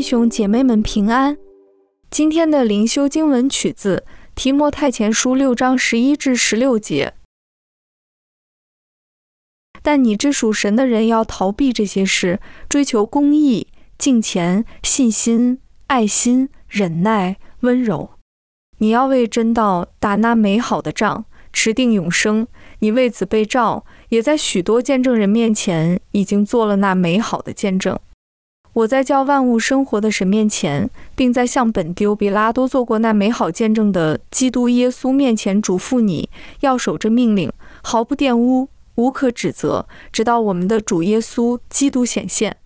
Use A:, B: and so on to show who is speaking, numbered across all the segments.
A: 兄姐妹们平安。今天的灵修经文取自提摩太前书六章十一至十六节。但你这属神的人要逃避这些事，追求公义、敬虔、信心、爱心、忍耐、温柔。你要为真道打那美好的仗，持定永生。你为此被召，也在许多见证人面前已经做了那美好的见证。我在叫万物生活的神面前，并在向本丢比拉多做过那美好见证的基督耶稣面前嘱咐你，要守着命令，毫不玷污，无可指责，直到我们的主耶稣基督显现。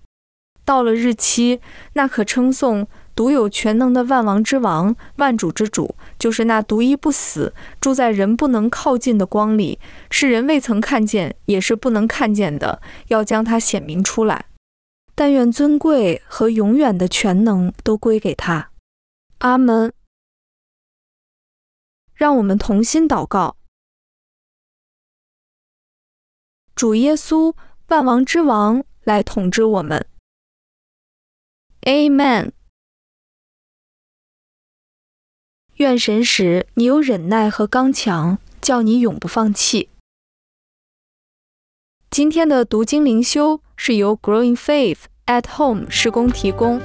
A: 到了日期，那可称颂、独有全能的万王之王、万主之主，就是那独一不死、住在人不能靠近的光里，是人未曾看见，也是不能看见的，要将它显明出来。但愿尊贵和永远的全能都归给他，阿门。让我们同心祷告：主耶稣，万王之王，来统治我们。Amen。愿神使你有忍耐和刚强，叫你永不放弃。今天的读经灵修是由 Growing Faith at Home 施工提供。